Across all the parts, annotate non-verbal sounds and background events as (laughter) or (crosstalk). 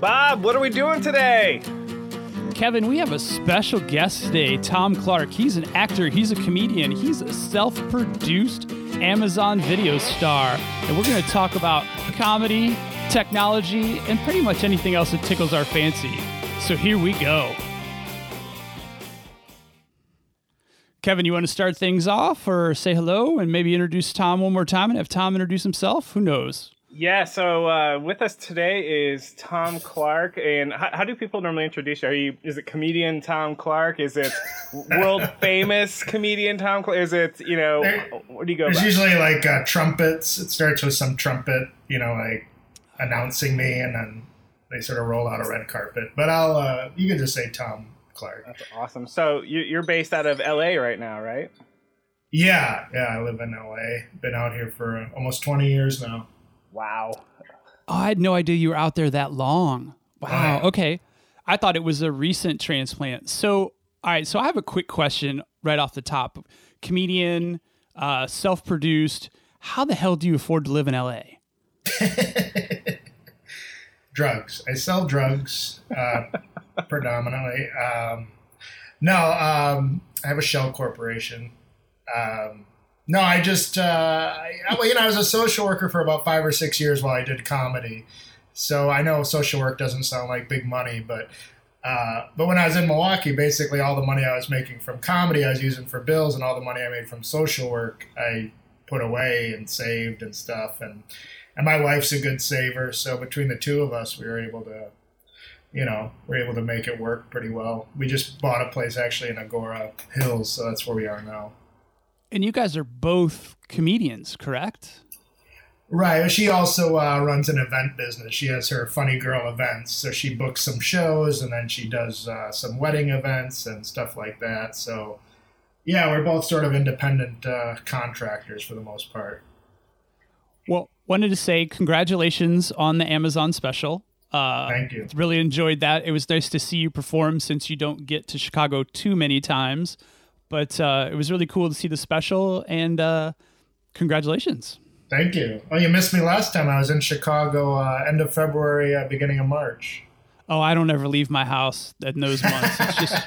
Bob, what are we doing today? Kevin, we have a special guest today, Tom Clark. He's an actor, he's a comedian, he's a self produced Amazon video star. And we're going to talk about comedy, technology, and pretty much anything else that tickles our fancy. So here we go. Kevin, you want to start things off or say hello and maybe introduce Tom one more time and have Tom introduce himself? Who knows? Yeah, so uh, with us today is Tom Clark, and how, how, do people normally introduce you? Are you is it comedian Tom Clark? Is it (laughs) world famous comedian Tom Clark? Is it you know there, where do you go? There's usually like uh, trumpets. It starts with some trumpet, you know, like announcing me, and then they sort of roll out a red carpet. But I'll uh, you can just say Tom Clark. That's awesome. So you, are based out of L.A. right now, right? Yeah, yeah. I live in L.A. Been out here for almost 20 years now. Wow. Oh, I had no idea you were out there that long. Wow. Okay. I thought it was a recent transplant. So, all right. So I have a quick question right off the top. Comedian, uh, self produced. How the hell do you afford to live in LA? (laughs) drugs. I sell drugs uh, (laughs) predominantly. Um, no, um, I have a shell corporation. Um, no, I just, uh, I, you know, I was a social worker for about five or six years while I did comedy. So I know social work doesn't sound like big money, but uh, but when I was in Milwaukee, basically all the money I was making from comedy I was using for bills, and all the money I made from social work I put away and saved and stuff. And and my wife's a good saver, so between the two of us, we were able to, you know, we are able to make it work pretty well. We just bought a place actually in Agoura Hills, so that's where we are now. And you guys are both comedians, correct? Right. She also uh, runs an event business. She has her Funny Girl events. So she books some shows and then she does uh, some wedding events and stuff like that. So, yeah, we're both sort of independent uh, contractors for the most part. Well, wanted to say congratulations on the Amazon special. Uh, Thank you. Really enjoyed that. It was nice to see you perform since you don't get to Chicago too many times. But uh, it was really cool to see the special, and uh, congratulations. Thank you. Oh, you missed me last time. I was in Chicago uh, end of February, uh, beginning of March. Oh, I don't ever leave my house in those months. It's just.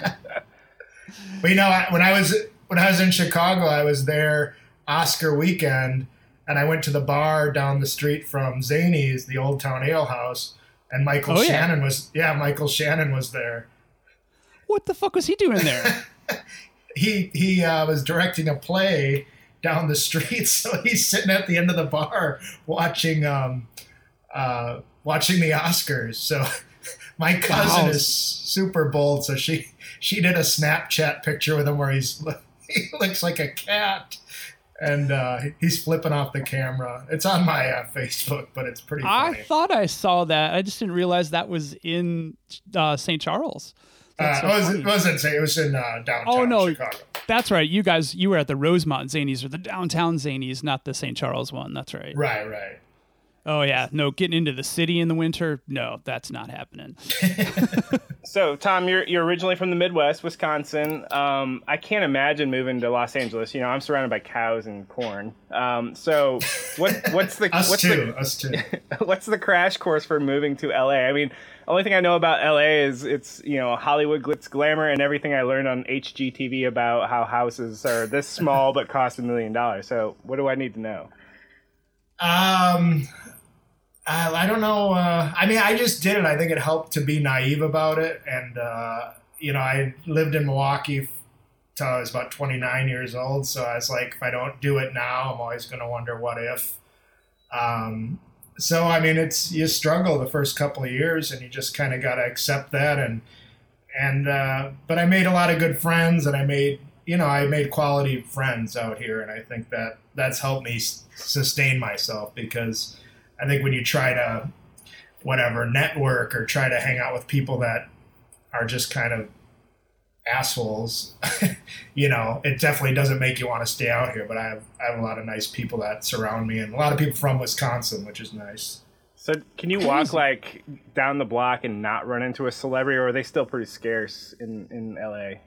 (laughs) but you know, when I was when I was in Chicago, I was there Oscar weekend, and I went to the bar down the street from Zanies, the Old Town Ale House, and Michael oh, Shannon yeah. was yeah, Michael Shannon was there. What the fuck was he doing there? (laughs) he he uh, was directing a play down the street, (laughs) so he's sitting at the end of the bar watching um, uh, watching the Oscars. So (laughs) my cousin wow. is super bold, so she she did a Snapchat picture with him where he's (laughs) he looks like a cat. And uh, he's flipping off the camera. It's on my uh, Facebook, but it's pretty. Funny. I thought I saw that. I just didn't realize that was in uh, St. Charles. Uh, so it, was, it wasn't. It was in uh, downtown. Oh no, Chicago. that's right. You guys, you were at the Rosemont Zanies or the downtown Zanies, not the St. Charles one. That's right. Right, right. Oh yeah, no, getting into the city in the winter, no, that's not happening. (laughs) so, Tom, you're you're originally from the Midwest, Wisconsin. Um, I can't imagine moving to Los Angeles. You know, I'm surrounded by cows and corn. Um, so, what what's the (laughs) us what's too, the us too. (laughs) what's the crash course for moving to LA? I mean, only thing I know about LA is it's you know Hollywood glitz glamour and everything I learned on HGTV about how houses are this small but cost a million dollars. So, what do I need to know? Um, uh, I don't know. Uh, I mean, I just did it. I think it helped to be naive about it. And, uh, you know, I lived in Milwaukee till I was about 29 years old. So I was like, if I don't do it now, I'm always going to wonder what if. Um, so, I mean, it's, you struggle the first couple of years and you just kind of got to accept that. And, and, uh, but I made a lot of good friends and I made, you know, I made quality friends out here. And I think that that's helped me sustain myself because, I think when you try to whatever network or try to hang out with people that are just kind of assholes, (laughs) you know, it definitely doesn't make you want to stay out here. But I have I have a lot of nice people that surround me, and a lot of people from Wisconsin, which is nice. So, can you walk like down the block and not run into a celebrity, or are they still pretty scarce in in LA?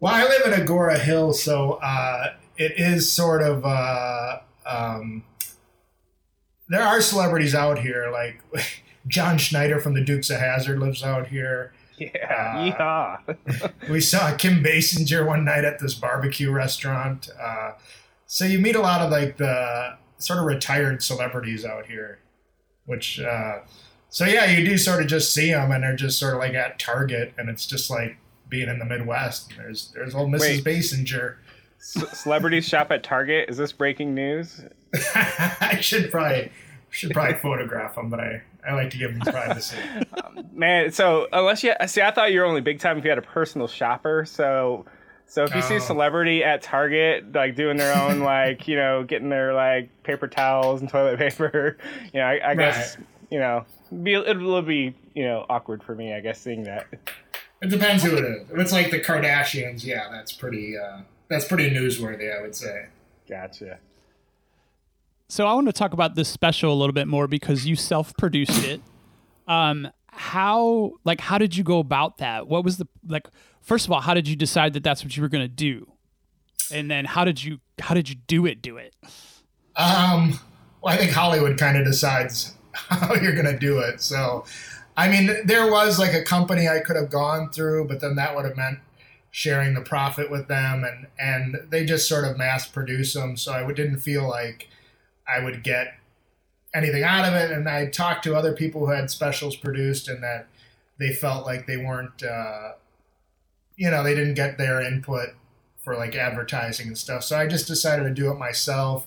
Well, I live in Agoura Hill, so uh, it is sort of. Uh, um, there are celebrities out here. Like (laughs) John Schneider from the Dukes of Hazzard lives out here. Yeah, uh, (laughs) we saw Kim Basinger one night at this barbecue restaurant. Uh, so you meet a lot of like the sort of retired celebrities out here, which uh, so yeah, you do sort of just see them, and they're just sort of like at Target, and it's just like being in the Midwest. There's there's old Mrs. Wait, Basinger. Celebrities shop at Target. Is this breaking news? (laughs) I should probably should probably photograph them, but I, I like to give them privacy. (laughs) Um, man, so unless you see, I thought you were only big time if you had a personal shopper. So so if you oh. see a celebrity at Target like doing their own (laughs) like you know getting their like paper towels and toilet paper, you know I, I right. guess you know be it'll be you know awkward for me I guess seeing that. It depends who it is. If it's like the Kardashians, yeah, that's pretty uh, that's pretty newsworthy, I would say. Gotcha. So I want to talk about this special a little bit more because you self-produced it. Um, how like how did you go about that? What was the like? First of all, how did you decide that that's what you were going to do? And then how did you how did you do it? Do it? Um, well, I think Hollywood kind of decides (laughs) how you're going to do it. So, I mean, there was like a company I could have gone through, but then that would have meant sharing the profit with them, and and they just sort of mass produce them. So I didn't feel like I would get anything out of it. And I talked to other people who had specials produced, and that they felt like they weren't. Uh, you know, they didn't get their input for like advertising and stuff. So I just decided to do it myself.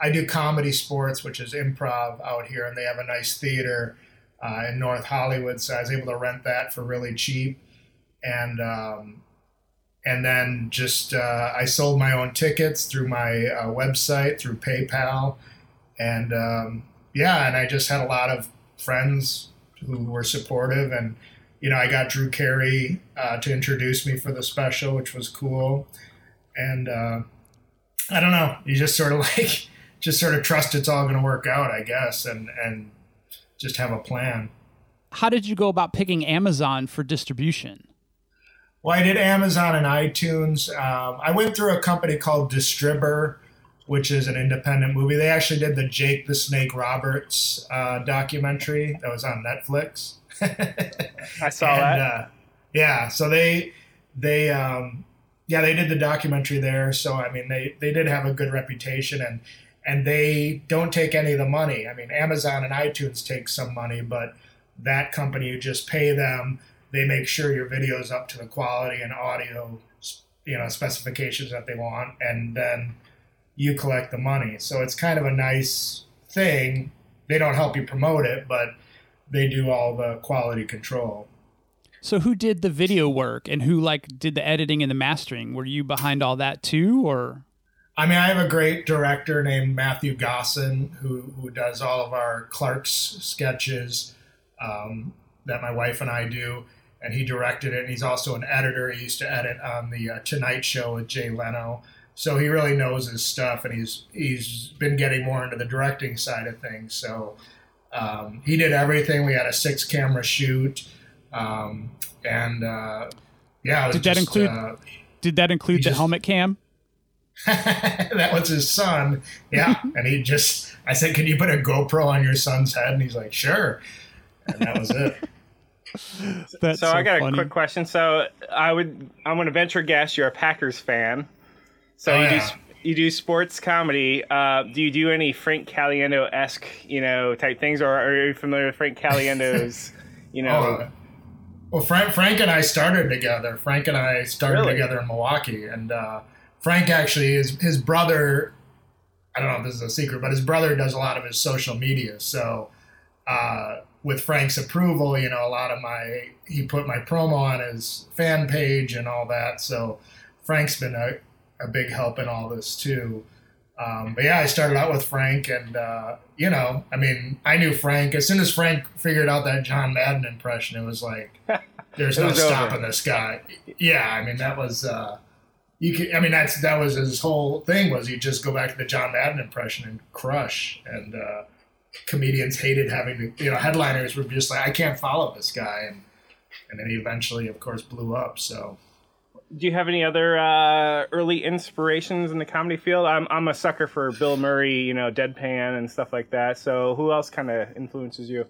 I do ComedySportz, which is improv out here, and they have a nice theater uh, in North Hollywood. So I was able to rent that for really cheap, and um, and then just uh, I sold my own tickets through my uh, website through PayPal, and um, yeah, and I just had a lot of friends who were supportive and you know, I got Drew Carey uh, to introduce me for the special, which was cool. And uh, I don't know, you just sort of (laughs) like, just sort of trust it's all going to work out, I guess, and and just have a plan. How did you go about picking Amazon for distribution? Well, I did Amazon and iTunes. Um, I went through a company called Distribber, which is an independent movie. They actually did the Jake the Snake Roberts uh, documentary that was on Netflix. (laughs) I saw and, that. Uh, yeah, so they they um, yeah they did the documentary there. So I mean they they did have a good reputation and and they don't take any of the money. I mean Amazon and iTunes take some money, but that company you just pay them. They make sure your video is up to the quality and audio you know specifications that they want, and then you collect the money. So it's kind of a nice thing. They don't help you promote it, but they do all the quality control. So who did the video work and who like did the editing and the mastering? Were you behind all that too or I mean, I have a great director named Matthew Gosson who who does all of our Clark's sketches um, that my wife and I do, and he directed it. And he's also an editor. He used to edit on the uh, Tonight Show with Jay Leno, so he really knows his stuff. And he's he's been getting more into the directing side of things. So um, he did everything. We had a six camera shoot, um, and uh, yeah. Did that just, include? Uh, did that include the just, helmet cam? (laughs) that was his son. Yeah, (laughs) and he just. I said, "Can you put a GoPro on your son's head?" And he's like, "Sure," and that was it. (laughs) (laughs) That's so, so I got funny. a quick question. So I would I'm going to venture guess you're a Packers fan. So oh, you yeah. do you do sports comedy. Uh, do you do any Frank Caliendo esque, you know, type things, or are you familiar with Frank Caliendo's, (laughs) you know? Oh, well, Frank, Frank and I started together. Frank and I started really? together in Milwaukee, and uh, Frank actually is his brother. I don't know if this is a secret, but his brother does a lot of his social media. So, uh, with Frank's approval, you know, a lot of my he put my promo on his fan page and all that. So, Frank's been a a big help in all this too. Um, but yeah, I started out with Frank, and uh, you know, I mean, I knew Frank as soon as Frank figured out that John Madden impression. It was like, (laughs) there's no stopping this guy. Yeah, I mean, that was uh, you. Could, I mean, that's that was his whole thing was you just go back to the John Madden impression and crush. And uh, comedians hated having to, you know, headliners were just like, I can't follow this guy, and and then he eventually, of course, blew up. So do you have any other uh, early inspirations in the comedy field? I'm I'm a sucker for Bill Murray, you know, deadpan and stuff like that. So who else kind of influences you?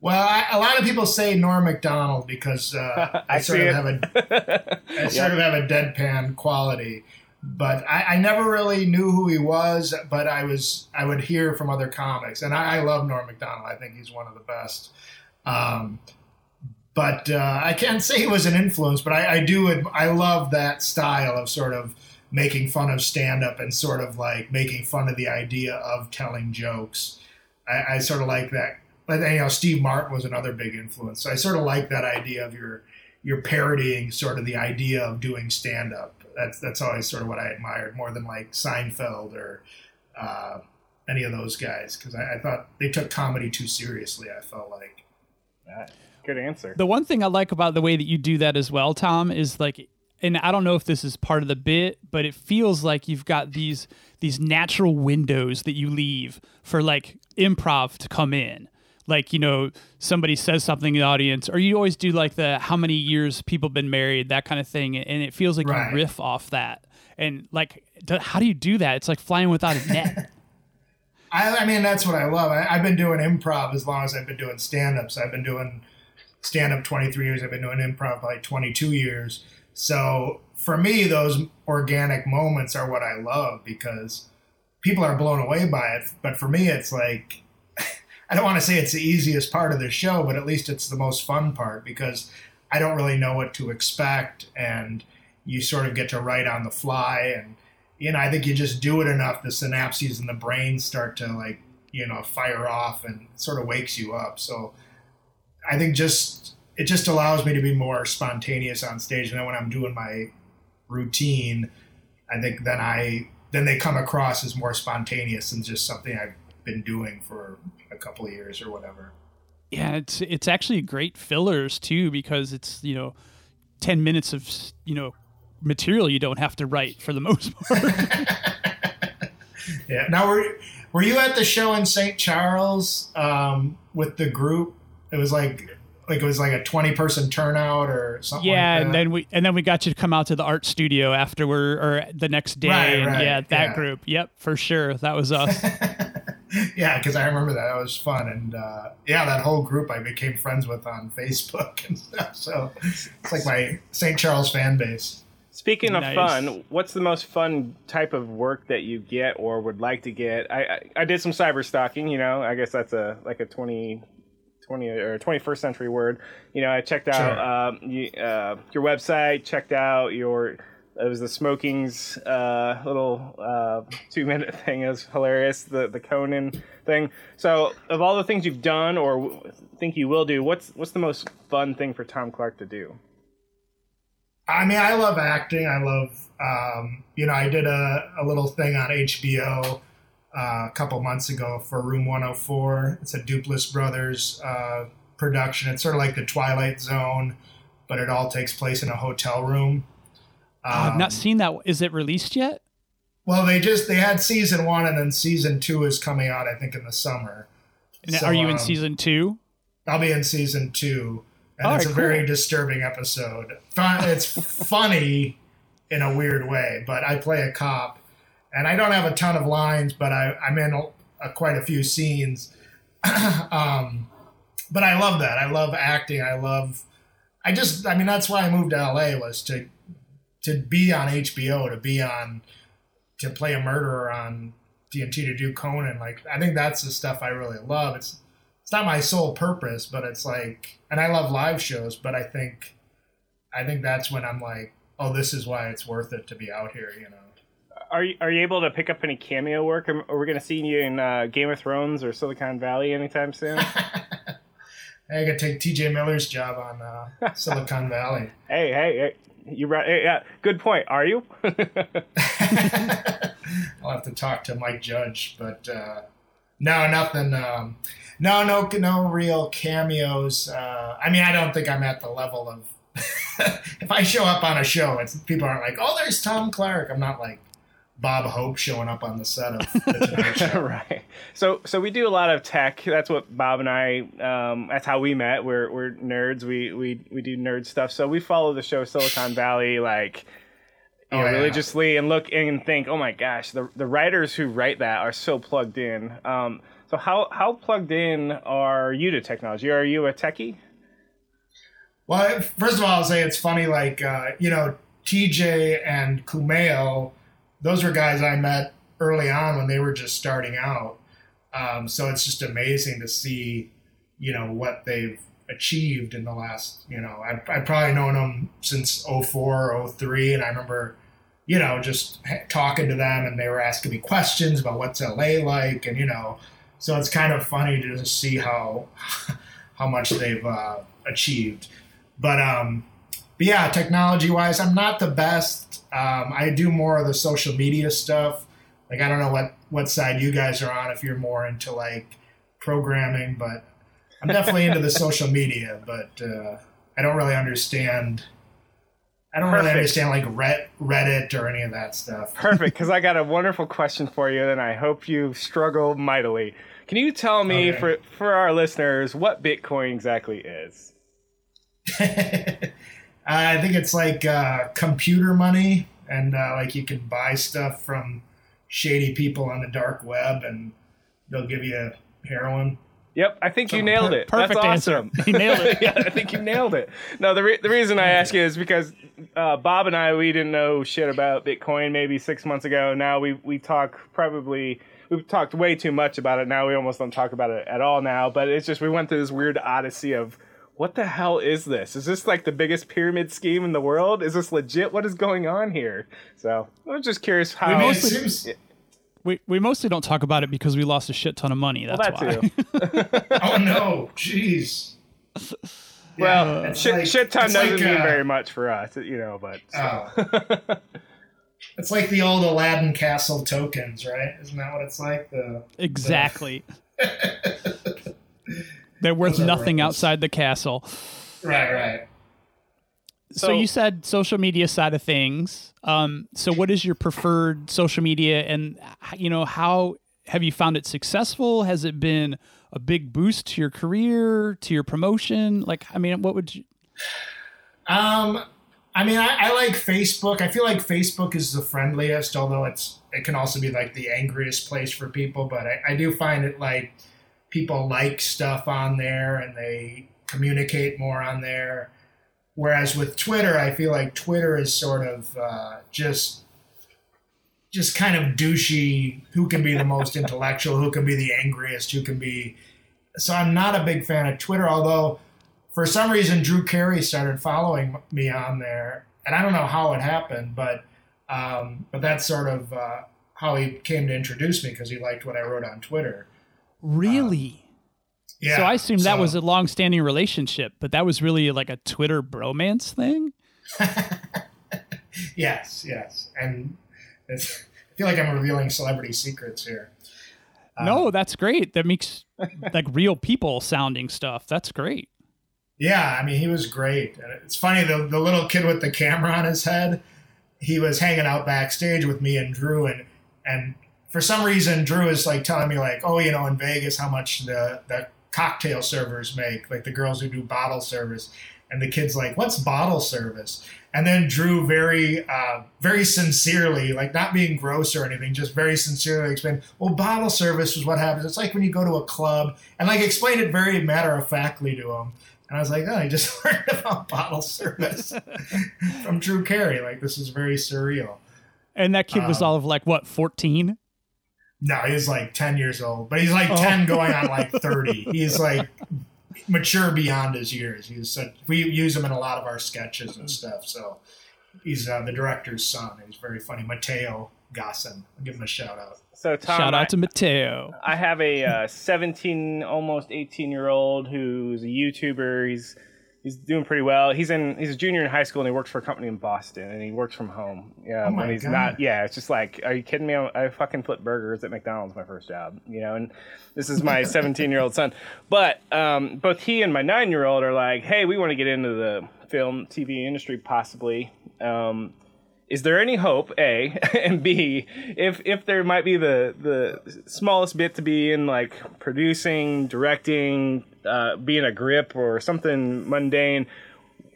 Well, I, a lot of people say Norm Macdonald because uh, (laughs) I, I sort of it. have a I (laughs) sort of have a deadpan quality. But I, I never really knew who he was. But I was I would hear from other comics, and I, I love Norm Macdonald. I think he's one of the best. Um, but uh, I can't say he was an influence. But I, I do I love that style of sort of making fun of stand up and sort of like making fun of the idea of telling jokes. I, I sort of like that. But you know, Steve Martin was another big influence. So I sort of like that idea of your you're parodying sort of the idea of doing stand up. That's that's always sort of what I admired more than like Seinfeld or uh, any of those guys because I, I thought they took comedy too seriously. I felt like. Good answer. The one thing I like about the way that you do that as well, Tom, is like and I don't know if this is part of the bit, but it feels like you've got these these natural windows that you leave for like improv to come in. Like, you know, somebody says something in the audience, or you always do like the how many years people been married, that kind of thing. And it feels like Right. you riff off that. And like, how do you do that? It's like flying without a net. (laughs) I, I mean, that's what I love. I, I've been doing improv as long as I've been doing stand ups. I've been doing stand up 23 years. I've been doing improv like 22 years. So for me, those organic moments are what I love because people are blown away by it. But for me, it's like, I don't want to say it's the easiest part of the show, but at least it's the most fun part because I don't really know what to expect. And you sort of get to write on the fly. And, you know, I think you just do it enough, the synapses in the brain start to like, you know, fire off and sort of wakes you up. So I think just, it just allows me to be more spontaneous on stage. And then when I'm doing my routine, I think then I, then they come across as more spontaneous than just something I've been doing for a couple of years or whatever. Yeah, it's it's actually great fillers too because it's you know ten minutes of you know material you don't have to write for the (laughs) most part. (laughs) Yeah. Now, were were you at the show in St. Charles um, with the group? It was like like it was like a twenty person turnout or something. yeah, like that? and then we and then we got you to come out to the art studio afterward or the next day. Right, and right, yeah, that yeah. group. Yep, for sure, that was (laughs) us. (laughs) yeah, because I remember that. That was fun, and uh, yeah, that whole group I became friends with on Facebook (laughs) and stuff. So it's like my St. Charles fan base. Speaking of fun, what's the most fun type of work that you get or would like to get? I I, I did some cyber stalking. You know, I guess that's a like a 20, 20 or twenty first century word. You know, I checked out Sure. um, you, uh, your website, checked out your. It was the smoking's uh, little uh, two minute (laughs) thing. It was hilarious. The the Conan thing. So, of all the things you've done or think you will do, what's what's the most fun thing for Tom Clark to do? I mean, I love acting. I love, um, you know, I did a, a little thing on HBO uh, a couple months ago for Room 104. It's a Duplass Brothers uh, production. It's sort of like the Twilight Zone, but it all takes place in a hotel room. I've Um, not seen that. Is it released yet? Well, they just they had season one, and then season two is coming out. I think in the summer. And So, Are you in um, season two? I'll be in season two, and All it's right, a very disturbing episode. It's funny in a weird way, but I play a cop, and I don't have a ton of lines, but I, I'm in a, a, quite a few scenes. (clears throat) um, but I love that. I love acting. I love. I just. I mean, that's why I moved to LA was to to be on HBO, to be on, to play a murderer on TNT, to do Conan. Like, I think that's the stuff I really love. It's it's not my sole purpose, but it's like, and I love live shows, but I think, I think that's when I'm like, oh, this is why it's worth it to be out here, you know. Are you, are you able to pick up any cameo work? Are, are we going to see you in uh, Game of Thrones or Silicon Valley anytime soon? (laughs) I gotta take T.J. Miller's job on uh, (laughs) Silicon Valley. hey, hey, hey, you right? Yeah, good point. Are you? (laughs) (laughs) I'll have to talk to Mike Judge, but uh, no, nothing. Um, no, no, no real cameos. Uh, I mean, I don't think I'm at the level of. (laughs) if I show up on a show, it's people aren't like, "Oh, there's Tom Clark." I'm not like Bob Hope showing up on the set of (laughs) the Show. right. So, so we do a lot of tech. That's what Bob and I. Um, that's how we met. We're we're nerds. We we we do nerd stuff. So we follow the show Silicon Valley like. You Oh, know, yeah. religiously and look and think, oh my gosh, the the writers who write that are so plugged in. Um, So how how plugged in are you to technology? Are you a techie? Well, first of all, I'll say it's funny. Like uh, you know, TJ and Kumail, those were guys I met early on when they were just starting out. Um, so it's just amazing to see, you know, what they've achieved in the last, you know, I've, I've probably known them since 04, 03. And I remember, you know, just talking to them and they were asking me questions about what's LA like. And, you know, so it's kind of funny to just see how, (laughs) how much they've uh, achieved. But, um, but yeah, technology wise, I'm not the best. Um, I do more of the social media stuff. Like I don't know what what side you guys are on if you're more into like programming, but I'm definitely into the (laughs) social media. But uh, I don't really understand. I don't Perfect. really understand like Reddit or any of that stuff. Perfect, because I got a (laughs) wonderful question for you, and I hope you struggle mightily. Can you tell me okay. for for our listeners what Bitcoin exactly is? (laughs) I think it's like uh, computer money, and uh, like you can buy stuff from shady people on the dark web, and they'll give you heroin. Yep, I think so, (laughs) you nailed it. Perfect That's awesome. answer. You nailed it. yeah, I think you nailed it. No, the re- the reason I ask you is because uh, Bob and I we didn't know shit about Bitcoin maybe six months ago. Now we we talk probably we've talked way too much about it. Now we almost don't talk about it at all now. But it's just we went through this weird odyssey of what the hell is this? Is this like the biggest pyramid scheme in the world? Is this legit? What is going on here? So I was just curious how. We mostly, we, we mostly don't talk about it because we lost a shit ton of money. That's well, that why. (laughs) oh no, jeez. (laughs) Well, yeah, shit, like, shit ton doesn't like, mean uh, very much for us, you know. But so. oh. (laughs) it's like the old Aladdin Castle tokens, right? Isn't that what it's like? The exactly. The... They're worth nothing outside the castle. Right, right. So, so, you said social media side of things. Um, so what is your preferred social media, and you know how have you found it successful? Has it been a big boost to your career, to your promotion? Like, I mean, what would you? Um, I mean, I, I like Facebook. I feel like Facebook is the friendliest, although it's it can also be like the angriest place for people. But I, I do find it like people like stuff on there and they communicate more on there. Whereas with Twitter, I feel like Twitter is sort of uh, just just kind of douchey. Who can be the most (laughs) intellectual? Who can be the angriest? Who can be? So I'm not a big fan of Twitter. Although for some reason Drew Carey started following me on there, and I don't know how it happened, but um, but that's sort of uh, how he came to introduce me because he liked what I wrote on Twitter. Really? Um, yeah. So I assumed so, that was a long-standing relationship, but that was really like a Twitter bromance thing. (laughs) yes, yes, and I feel like I'm revealing celebrity secrets here. no, um, that's great. That makes like real people sounding stuff. That's great. Yeah, I mean, he was great. And it's funny the the little kid with the camera on his head. He was hanging out backstage with me and Drew, and and for some reason, Drew is like telling me like, oh, you know, in Vegas, how much the the cocktail servers make, like the girls who do bottle service, and the kid's like, what's bottle service? And then Drew very, uh, very sincerely, like not being gross or anything, just very sincerely explained, well, bottle service is what happens. It's like when you go to a club, and like explained it very matter of factly to him. And I was like, oh, I just (laughs) learned about bottle service (laughs) from Drew Carey. Like, this is very surreal. And that kid was um, all of like, what, 14? No, he's like 10 years old, but he's like oh. 10 going on like (laughs) 30. He's like mature beyond his years. He's such, we use him in a lot of our sketches and stuff. So he's uh, the director's son. He's very funny. Mateo Gasson. I'll give him a shout out. So Tom, shout out I, to Mateo. I have a uh, 17, almost 18 year old who's a YouTuber. He's he's doing pretty well. He's in he's a junior in high school and he works for a company in Boston and he works from home. Yeah, oh when he's God. not. Yeah, it's just like, are you kidding me? I, I fucking flip burgers at McDonald's my first job. You know, and this is my (laughs) 17 year old son. But um, both he and my nine year old are like, hey, we want to get into the film TV industry possibly. Um, is there any hope a (laughs) and b if if there might be the the smallest bit to be in like producing directing uh, being a grip or something mundane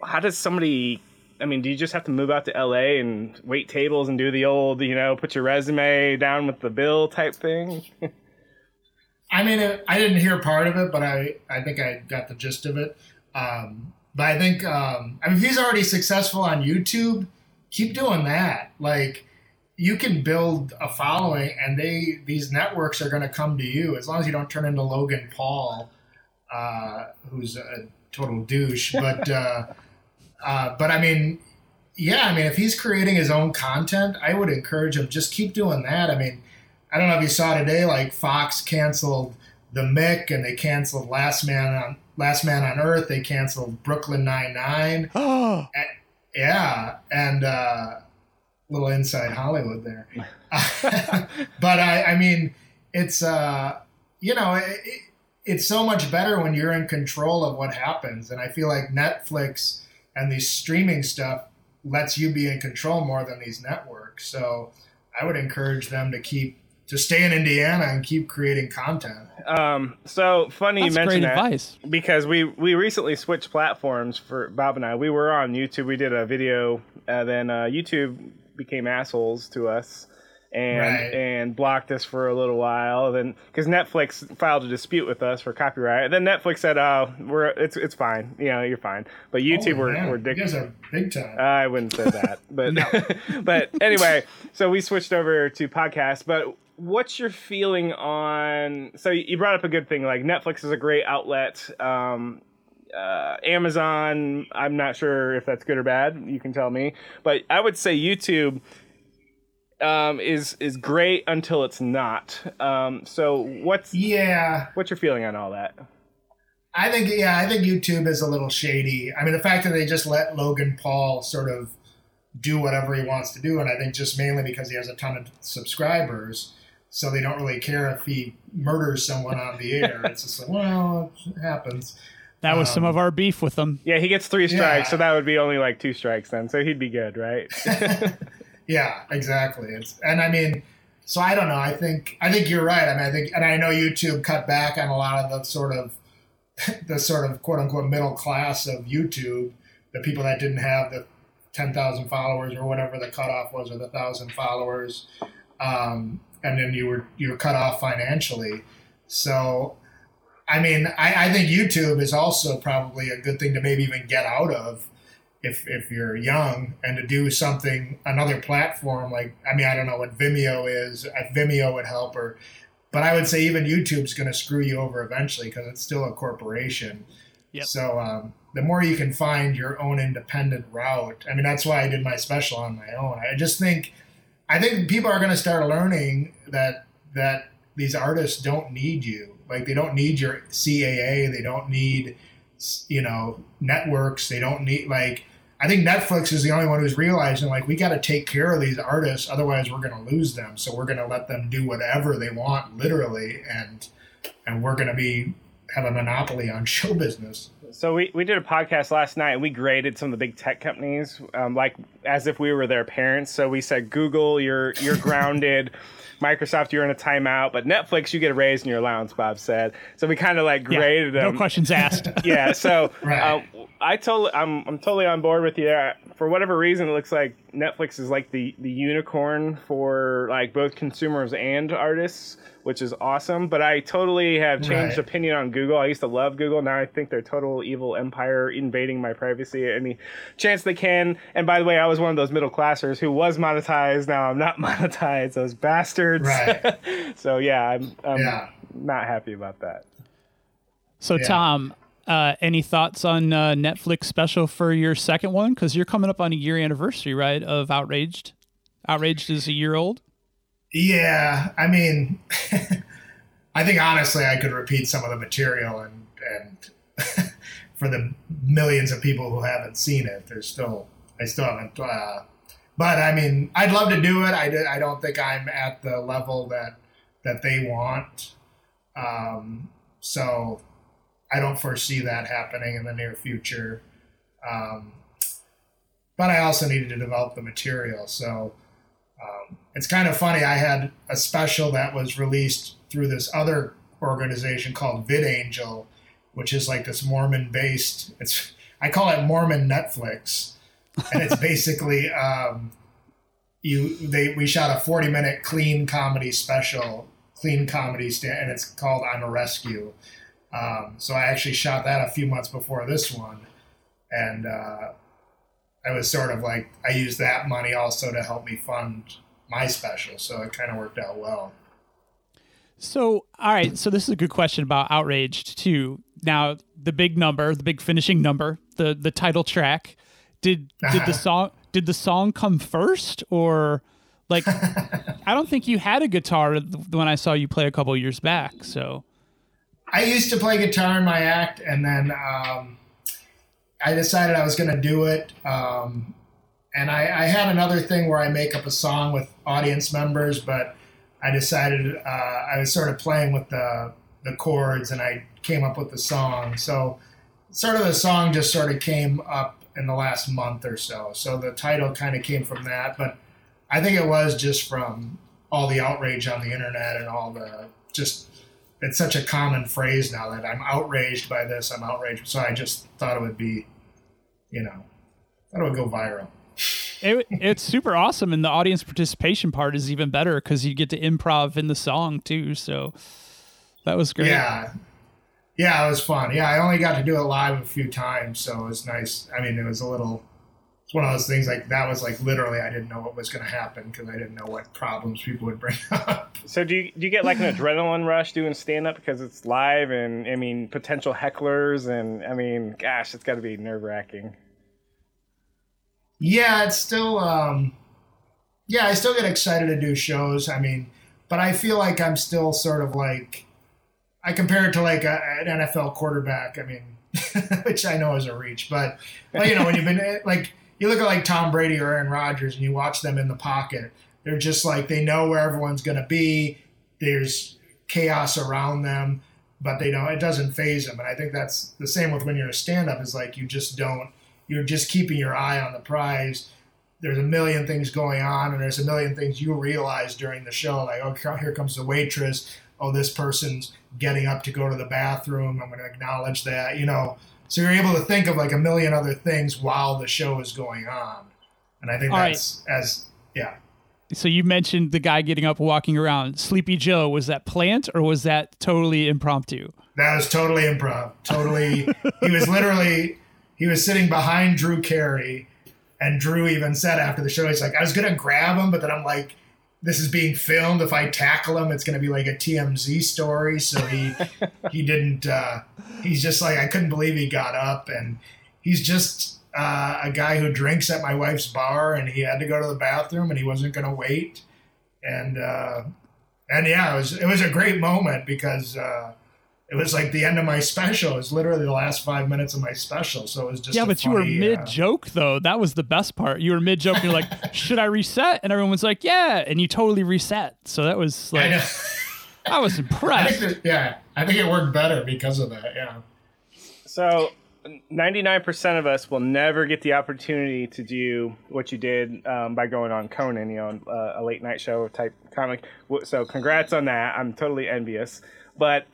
how does somebody i mean do you just have to move out to la and wait tables and do the old you know put your resume down with the bill type thing (laughs) I mean, I didn't hear part of it, but I, I think I got the gist of it. Um, but I think, um, I mean, if he's already successful on YouTube, keep doing that. Like, you can build a following, and they these networks are going to come to you as long as you don't turn into Logan Paul, uh, who's a total douche. (laughs) But, uh, uh, but I mean, yeah, I mean, if he's creating his own content, I would encourage him just keep doing that. I mean I don't know if you saw today, like Fox canceled the Mick and they canceled Last Man on Last Man on Earth. They canceled Brooklyn Nine Nine. Oh, yeah, and uh, little inside Hollywood there. (laughs) (laughs) but I, I mean, it's uh, you know, it, it, it's so much better when you're in control of what happens, and I feel like Netflix and these streaming stuff lets you be in control more than these networks. So I would encourage them to keep to stay in Indiana and keep creating content. Um, so funny That's you mentioned great that advice. because we we recently switched platforms for Bob and I. We were on YouTube. We did a video, and then uh, YouTube became assholes to us. And Right. and blocked us for a little while. Then because Netflix filed a dispute with us for copyright. And then Netflix said, "Oh, we're it's it's fine. You know, you're fine." But YouTube Oh, were man, were you guys are big time. I wouldn't say that, but (laughs) (laughs) but anyway, so we switched over to podcast. But what's your feeling on? So you brought up a good thing. Like Netflix is a great outlet. Um, uh, Amazon, I'm not sure if that's good or bad. You can tell me, but I would say YouTube um, is is great until it's not. Um, so what's yeah, what's your feeling on all that? I think yeah, I think YouTube is a little shady. I mean, the fact that they just let Logan Paul sort of do whatever he wants to do, and I think just mainly because he has a ton of subscribers, so they don't really care if he murders someone on the air. (laughs) It's just like, well, it happens. That was some Um, of our beef with them. Yeah, he gets three strikes, Yeah. so that would be only like two strikes then. So he'd be good, right? (laughs) (laughs) Yeah, exactly. It's and I mean, so I don't know. I think I think you're right. I mean, I think and I know YouTube cut back on a lot of the sort of the sort of quote unquote middle class of YouTube, the people that didn't have the ten thousand followers or whatever the cutoff was, or the thousand followers, um, and then you were you were cut off financially. So, I mean, I, I think YouTube is also probably a good thing to maybe even get out of if if you're young and to do something another platform like I mean I don't know what Vimeo is if Vimeo would help or but I would say even YouTube's going to screw you over eventually because it's still a corporation. Yep. So um, the more you can find your own independent route, I mean that's why I did my special on my own. I just think I think people are going to start learning that that these artists don't need you. Like they don't need your CAA. They don't need you know networks. They don't need like I think Netflix is the only one who's realizing like we got to take care of these artists, otherwise we're going to lose them. So we're going to let them do whatever they want, literally, and and we're going to be have a monopoly on (laughs) show business. So we, we did a podcast last night and we graded some of the big tech companies um, like as if we were their parents. So we said Google, you're you're (laughs) grounded. Microsoft, you're in a timeout, but Netflix, you get a raise in your allowance. Bob said. So we kind of like Yeah, graded no them. questions asked. (laughs) yeah. So (laughs) Right. um, I totally, I'm I'm totally on board with you. there. For whatever reason, it looks like Netflix is like the the unicorn for like both consumers and artists, which is awesome. But I totally have changed Right. opinion on Google. I used to love Google. Now I think they're total evil empire invading my privacy any chance they can. And by the way, I was one of those middle classers who was monetized. Now I'm not (laughs) monetized. Those bastards. Right. (laughs) so yeah, I'm, I'm Yeah. not happy about that. So, Yeah. Tom, uh, any thoughts on uh, Netflix special for your second one? Because you're coming up on a year anniversary, right? Of Outraged. Outraged is a year old. Yeah, I mean, (laughs) I think honestly, I could repeat some of the material, and and (laughs) for the millions of people who haven't seen it, there's still I still haven't. Uh, but I mean, I'd love to do it. I, I don't think I'm at the level that that they want. Um, so I don't foresee that happening in the near future. Um, but I also needed to develop the material, so um, it's kind of funny. I had a special that was released through this other organization called VidAngel, which is like this Mormon-based. It's I call it Mormon Netflix, and it's (laughs) basically um, you. They we shot a forty-minute clean comedy special clean comedy stand, and it's called I'm a Rescue. Um, so I actually shot that a few months before this one, and uh, I was sort of like I used that money also to help me fund my special, so it kind of worked out well. So, all right. So this is a good question about Outraged too. Now, the big number, the big finishing number, the the title track. Did did the (laughs) song did the song come first, or like (laughs) I don't think you had a guitar when I saw you play a couple years back. So I used to play guitar in my act, and then um, I decided I was going to do it. Um, and I, I, had another thing where I make up a song with audience members, but I decided uh, I was sort of playing with the the chords, and I came up with the song. So, sort of the song just sort of came up in the last month or so. So the title kind of came from that, but I think it was just from all the outrage on the internet and all the just it's such a common phrase now that I'm outraged by this, I'm outraged. So I just thought it would be, you know, thought it would go viral. It, it's super awesome, and the audience participation part is even better because you get to improv in the song too. So that was great. Yeah, yeah, it was fun. Yeah, I only got to do it live a few times, so it was nice. I mean, it was a little it's one of those things like that was like literally I didn't know what was going to happen because I didn't know what problems people would bring (laughs) up. So do you do you get like an adrenaline rush doing stand up because it's live and I mean potential hecklers and I mean gosh it's got to be nerve wracking. Yeah, it's still um, yeah I still get excited to do shows. I mean, but I feel like I'm still sort of like I compare it to like a, an NFL quarterback. I mean. (laughs) which I know is a reach, but, but you know when you've been like you look at like Tom Brady or Aaron Rodgers and you watch them in the pocket. They're just like they know where everyone's going to be. There's chaos around them, but they don't. It doesn't phase them. And I think that's the same with when you're a stand-up. Is like you just don't. You're just keeping your eye on the prize. There's a million things going on, and there's a million things you realize during the show. Like, oh, here comes the waitress. Oh, this person's getting up to go to the bathroom. I'm going to acknowledge that. You know, so you're able to think of like a million other things while the show is going on. And I think All that's right. as yeah. So you mentioned the guy getting up walking around. Sleepy Joe, was that plant or was that totally impromptu? That was totally improv. Totally (laughs) he was literally he was sitting behind Drew Carey and Drew even said after the show, he's like, I was gonna grab him, but then I'm like, this is being filmed. If I tackle him, it's going to be like a TMZ story. So he (laughs) he didn't. Uh, he's just like I couldn't believe he got up, and he's just uh, a guy who drinks at my wife's bar, and he had to go to the bathroom, and he wasn't going to wait, and uh, and yeah, it was it was a great moment because uh, it was like the end of my special. It was literally the last five minutes of my special. So it was just yeah. But funny, you were mid joke uh, though. That was the best part. You were mid joke. You're like, (laughs) should I reset? And everyone was like, yeah. And you totally reset. So that was like, I, I was (laughs) impressed. I that, yeah, I think it worked better because of that. Yeah. So. 99% of us will never get the opportunity to do what you did um, by going on Conan, you know, uh, a late night show type comic. So, congrats on that. I'm totally envious. But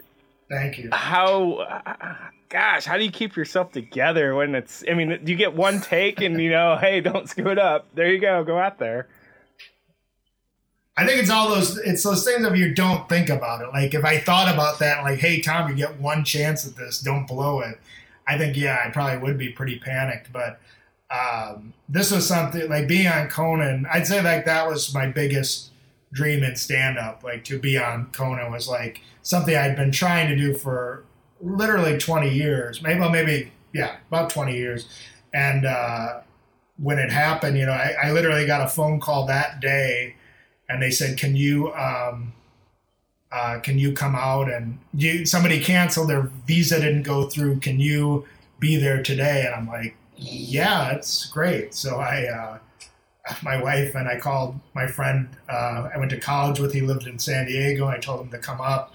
Thank you. How, gosh, how do you keep yourself together when it's? I mean, do you get one take and you know, hey, don't screw it up. There you go, go out there. I think it's all those. It's those things of you don't think about it. Like if I thought about that, like, hey, Tom, you get one chance at this, don't blow it. I think yeah, I probably would be pretty panicked, but. Um, this was something like being on Conan. I'd say like that was my biggest dream in stand up. Like to be on Conan was like something I'd been trying to do for literally 20 years, maybe, well, maybe, yeah, about 20 years. And uh, when it happened, you know, I, I, literally got a phone call that day and they said, can you, um, uh, can you come out and you, somebody canceled their visa didn't go through. Can you be there today? And I'm like, yeah, it's great. So I, uh, (laughs) my wife and I called my friend uh, I went to college with. He lived in San Diego. I told him to come up.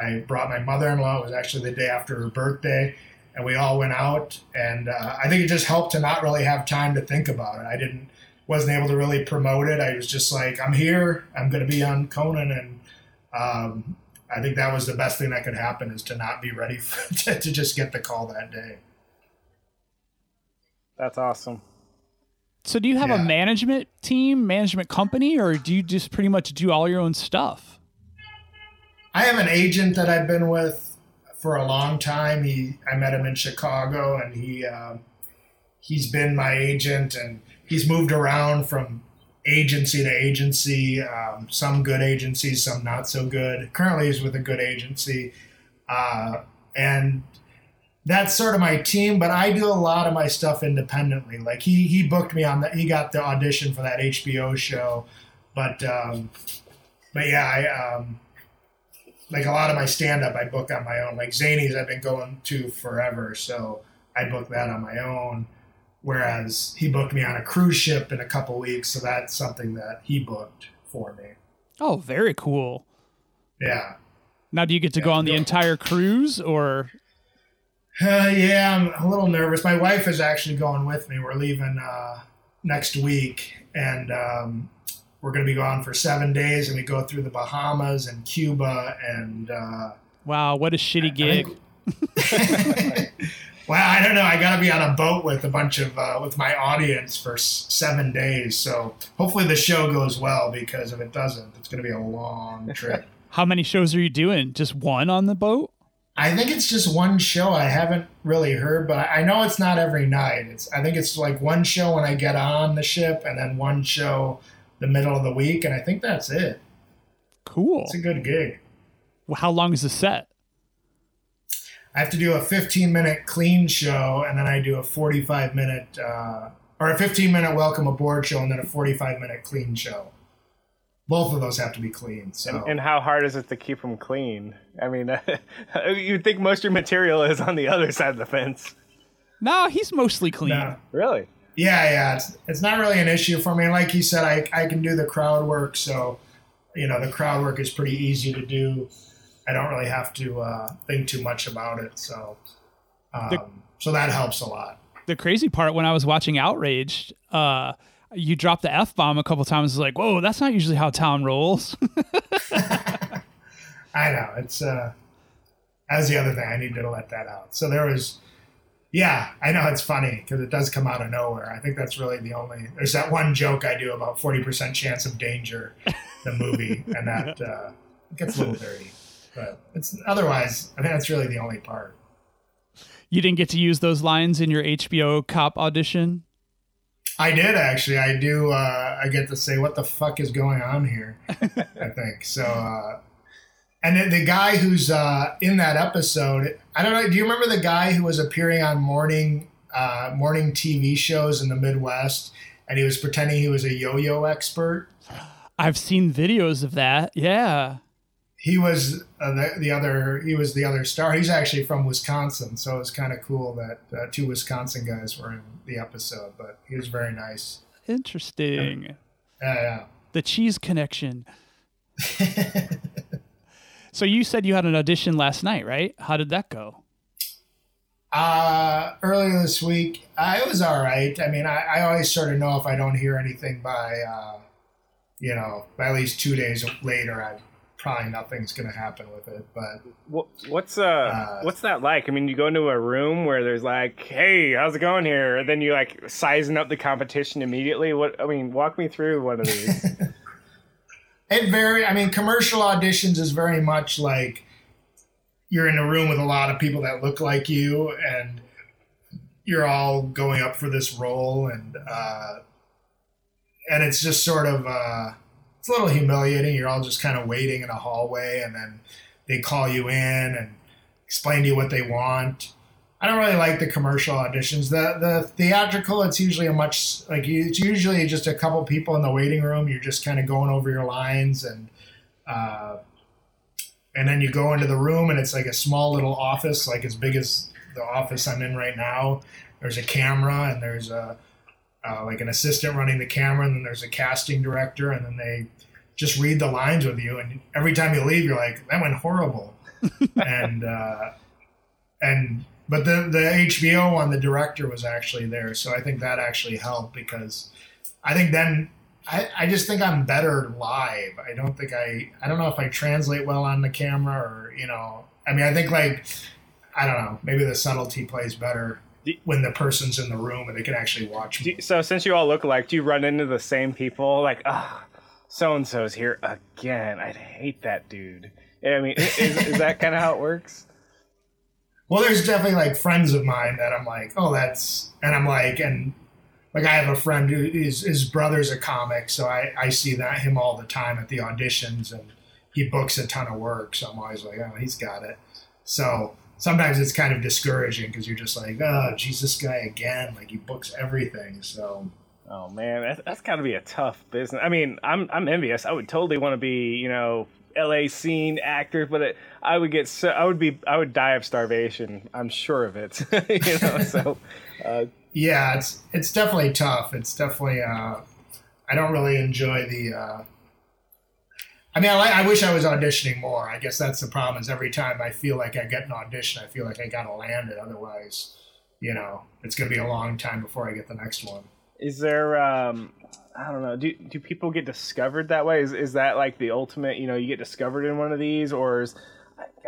I brought my mother-in-law. It was actually the day after her birthday, and we all went out. And uh, I think it just helped to not really have time to think about it. I didn't wasn't able to really promote it. I was just like, I'm here. I'm going to be on Conan, and um, I think that was the best thing that could happen is to not be ready for, (laughs) to, to just get the call that day. That's awesome. So, do you have yeah. a management team, management company, or do you just pretty much do all your own stuff? I have an agent that I've been with for a long time. He I met him in Chicago, and he uh, he's been my agent, and he's moved around from agency to agency. Um, some good agencies, some not so good. Currently, he's with a good agency, uh, and that's sort of my team. But I do a lot of my stuff independently. Like he he booked me on that. He got the audition for that HBO show, but um, but yeah, I. Um, like a lot of my stand up I book on my own. Like Zanies I've been going to forever, so I book that on my own. Whereas he booked me on a cruise ship in a couple weeks, so that's something that he booked for me. Oh, very cool. Yeah. Now, do you get to Yeah, go on the no. entire cruise, or Uh, yeah, I'm a little nervous. My wife is actually going with me. We're leaving uh, next week, and um, we're going to be gone for seven days, and we go through the Bahamas and Cuba and. Uh, wow, what a shitty gig? think- well, I don't know. I got to be on a boat with a bunch of uh, with my audience for s- seven days. So hopefully the show goes well because if it doesn't, it's going to be a long trip. How many shows are you doing? Just one on the boat? I think it's just one show. I haven't really heard, but I know it's not every night. It's I think it's like one show when I get on the ship, and then one show the middle of the week, and I think that's it. Cool. It's a good gig. Well, How long is the set? I have to do a 15 minute clean show, and then I do a 45 minute uh, or a 15 minute welcome aboard show, and then a 45 minute clean show. Both of those have to be clean. So And how hard is it to keep them clean? I mean, (laughs) you'd think most of your material is on the other side of the fence. No, he's mostly clean. No. Really? Yeah, yeah, it's, it's not really an issue for me. Like you said, I, I can do the crowd work, so you know the crowd work is pretty easy to do. I don't really have to uh, think too much about it, so um, The- so that helps a lot. The crazy part when I was watching Outraged, uh, you dropped the f bomb a couple times. It's like, whoa, that's not usually how Tom rolls. (laughs) (laughs) I know it's uh, that's the other thing. I needed to let that out. So there was, yeah, I know it's funny because it does come out of nowhere. I think that's really the only. There's that one joke I do about forty percent chance of danger, the movie, (laughs) and that uh, gets a little dirty. But it's otherwise, I think that's really the only part. you didn't get to use those lines in your HBO cop audition. I did actually. I do. Uh, I get to say, "What the fuck is going on here?" (laughs) I think so. Uh, and then the guy who's uh, in that episode, I don't know. Do you remember the guy who was appearing on morning uh, morning TV shows in the Midwest, and he was pretending he was a yo-yo expert? I've seen videos of that. Yeah. He was uh, the, the other. He was the other star. He's actually from Wisconsin, so it's kind of cool that uh, two Wisconsin guys were in the episode. But he was very nice. Interesting. Yeah, The cheese connection. (laughs) So you said you had an audition last night, right? How did that go? Uh, earlier this week, I was all right. I mean, I, I always sort of know if I don't hear anything by, uh, you know, by at least two days later, I probably nothing's going to happen with it. But what's uh, what's that like? I mean, you go into a room where there's like, "Hey, how's it going here?" And then you like sizing up the competition immediately. What I mean, walk me through one of these. (laughs) it very, I mean, commercial auditions is very much like you're in a room with a lot of people that look like you, and you're all going up for this role, and uh, and it's just sort of uh, a little humiliating. You're all just kind of waiting in a hallway, and then they call you in and explain to you what they want. I don't really like the commercial auditions. The the theatrical, it's usually a much like it's usually just a couple people in the waiting room. You're just kind of going over your lines and uh, and then you go into the room and it's like a small little office, like as big as the office I'm in right now. There's a camera and there's a uh, like an assistant running the camera, and then there's a casting director, and then they just read the lines with you. And every time you leave, you're like, that went horrible. (laughs) and uh, and but the the HBO one, the director was actually there, so I think that actually helped because I think then I, I just think I'm better live. I don't think I I don't know if I translate well on the camera or you know I mean I think like I don't know maybe the subtlety plays better when the person's in the room and they can actually watch me. you- so since you all look alike, do you run into the same people? Like, ah, so and so's here again. I'd hate that dude. I mean, is, is that kind of how it works? Well, there's definitely like friends of mine that I'm like, oh, that's, and I'm like, and like I have a friend who is his brother's a comic, so I I see that him all the time at the auditions, and he books a ton of work, so I'm always like, oh, he's got it. So sometimes it's kind of discouraging because you're just like, oh, Jesus guy again, like he books everything, so. Oh man, that's, that's got to be a tough business. I mean, I'm I'm envious. I would totally want to be, you know, LA scene actor, but it, I would get so I would be I would die of starvation. I'm sure of it. (laughs) you know, so (laughs) uh, yeah, it's it's definitely tough. It's definitely uh, I don't really enjoy the. Uh, I mean, I, I wish I was auditioning more. I guess that's the problem. Is every time I feel like I get an audition, I feel like I gotta land it. Otherwise, you know, it's gonna be a long time before I get the next one. Is there um, I don't know. Do do people get discovered that way? Is is that like the ultimate? You know, you get discovered in one of these, or is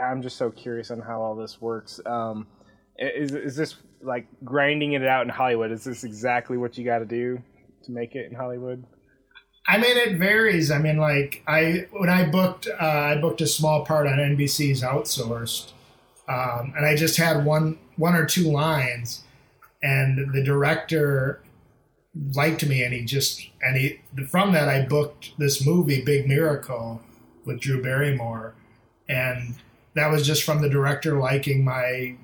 I'm just so curious on how all this works. Um, is is this like grinding it out in Hollywood? Is this exactly what you got to do to make it in Hollywood? I mean, it varies. I mean, like I when I booked, uh, I booked a small part on NBC's Outsourced, um, and I just had one one or two lines, and the director liked me and he just and he from that I booked this movie Big Miracle with Drew Barrymore and that was just from the director liking my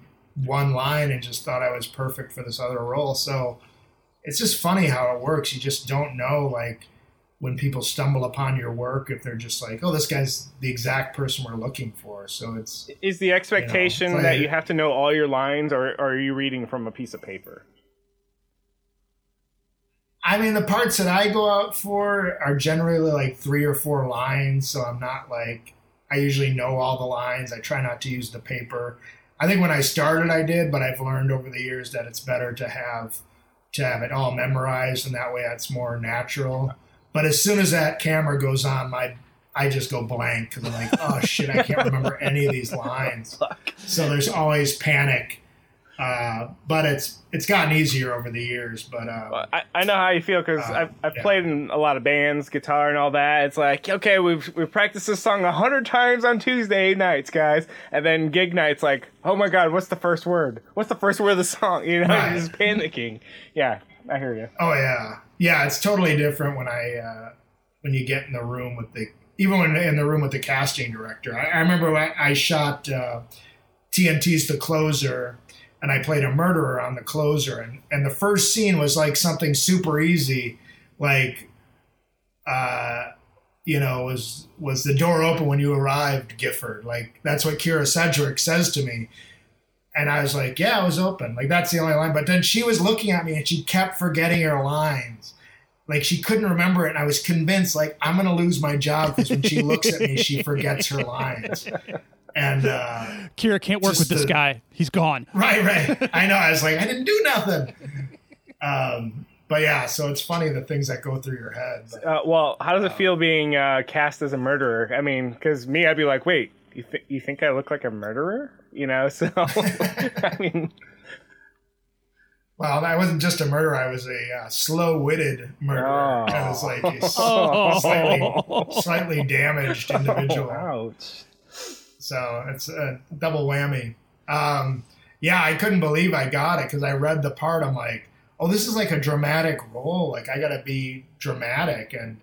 one line and just thought I was perfect for this other role so it's just funny how it works you just don't know like when people stumble upon your work if they're just like oh this guy's the exact person we're looking for so it's is the expectation you know, that you have to know all your lines or, or are you reading from a piece of paper I mean, the parts that I go out for are generally like three or four lines, so I'm not like I usually know all the lines. I try not to use the paper. I think when I started, I did, but I've learned over the years that it's better to have to have it all memorized, and that way that's more natural. But as soon as that camera goes on, my I just go blank because I'm like, oh shit, I can't remember any of these (laughs) lines. So there's always panic uh, but it's it's gotten easier over the years. But uh, well, I, I know how you feel because uh, I've, I've yeah. played in a lot of bands, guitar and all that. It's like okay, we've we've practiced this song a hundred times on Tuesday nights, guys, and then gig nights like, oh my god, what's the first word? What's the first word of the song? (laughs) You know, right. just panicking. Yeah, I hear you. Oh yeah, yeah. It's totally different when I uh, when you get in the room with the even when in the room with the casting director. I, I remember I, I shot TNT's uh, The Closer and I played a murderer on the closer. And, and the first scene was like something super easy, like, uh, you know, was was the door open when you arrived, Gifford? Like that's what Kyra Sedgwick says to me. And I was like, yeah, I was open. Like that's the only line. But then she was looking at me and she kept forgetting her lines. Like she couldn't remember it. And I was convinced, like, I'm gonna lose my job because when she looks at me, she forgets her lines. And uh, Kyra can't work with this the, guy. He's gone. Right, right. (laughs) I know. I was like, I didn't do nothing. Um, but yeah, so it's funny the things that go through your head. But, uh, well, how does it feel being uh, cast as a murderer? I mean, because me, I'd be like, wait, you, th- you think I look like a murderer? You know, so (laughs) I mean. Well, I wasn't just a murderer. I was a uh, slow-witted murderer. Oh. I was like a oh. slightly, slightly damaged individual. Ouch. So it's a double whammy. Um, yeah, I couldn't believe I got it because I read the part. I'm like, oh, this is like a dramatic role. Like I got to be dramatic. And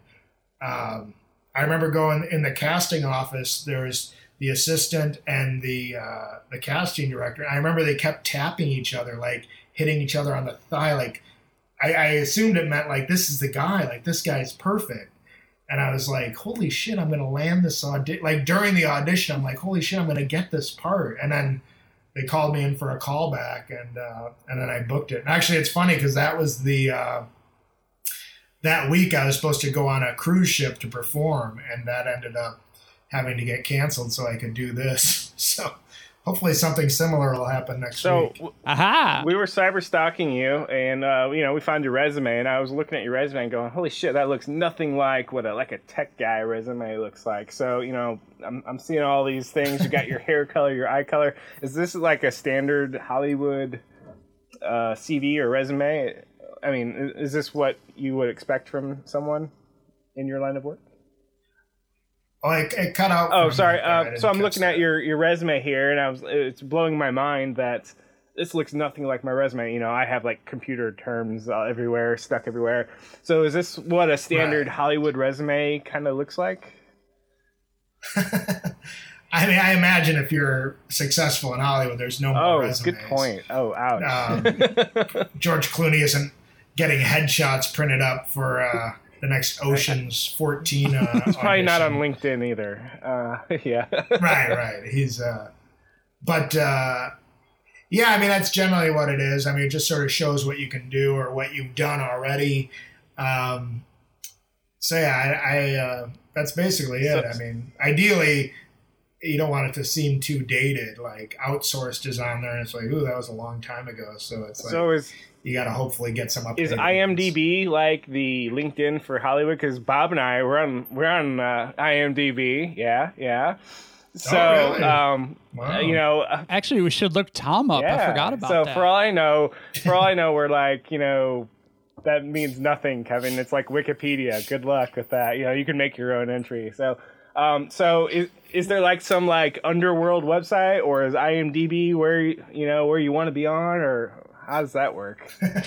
um, I remember going in the casting office. There's the assistant and the uh, the casting director. And I remember they kept tapping each other, like hitting each other on the thigh. Like I, I assumed it meant like this is the guy. Like this guy's perfect and I was like, "Holy shit, I'm gonna land this audition!" Like during the audition, I'm like, "Holy shit, I'm gonna get this part!" And then they called me in for a callback, and uh, and then I booked it. And actually, it's funny because that was the uh, that week I was supposed to go on a cruise ship to perform, and that ended up having to get canceled so I could do this. (laughs) So hopefully something similar will happen next so, week. Aha! We were cyber stalking you, and uh, you know we found your resume, and I was looking at your resume and going, "Holy shit, that looks nothing like what a like a tech guy resume looks like." So you know, I'm I'm seeing all these things. You got your hair (laughs) color, your eye color. Is this like a standard Hollywood uh, CV or resume? I mean, is this what you would expect from someone in your line of work? Oh, it, cut out. Oh, sorry. minute there. I Uh, so I'm looking at your your resume here, and I was it's blowing my mind that this looks nothing like my resume. You know, I have like computer terms uh, everywhere, stuck everywhere. So is this what a standard Right. Hollywood resume kind of looks like? (laughs) I mean, I imagine if you're successful in Hollywood, there's no more Oh, resumes. good point. Oh, ouch. Um, (laughs) George Clooney isn't getting headshots printed up for uh, the next Ocean's 14. Uh, (laughs) He's probably not on. LinkedIn either. Uh, (laughs) yeah. right, right. He's, uh, but uh, yeah, I mean that's generally what it is. I mean, it just sort of shows what you can do or what you've done already. Um, so yeah, I, I uh, that's basically it. I mean, ideally, you don't want it to seem too dated. Like outsourced is on there, and it's like, ooh, that was a long time ago. So it's like so is you got to hopefully get some updated. is ones. IMDb like the LinkedIn for Hollywood? Because Bob and I we're on we're on uh, IMDb. Yeah, yeah. So Oh, really? um, Wow. you know. uh, Actually, we should look Tom up. I forgot about so that. for all I know, for all I know, we're like, you know, that means nothing, Kevin. It's like Wikipedia. Good luck with that. You know, you can make your own entry. So, um, so is is there like some like underworld website, or is IMDb where you you know where you want to be on, or how does that work? (laughs)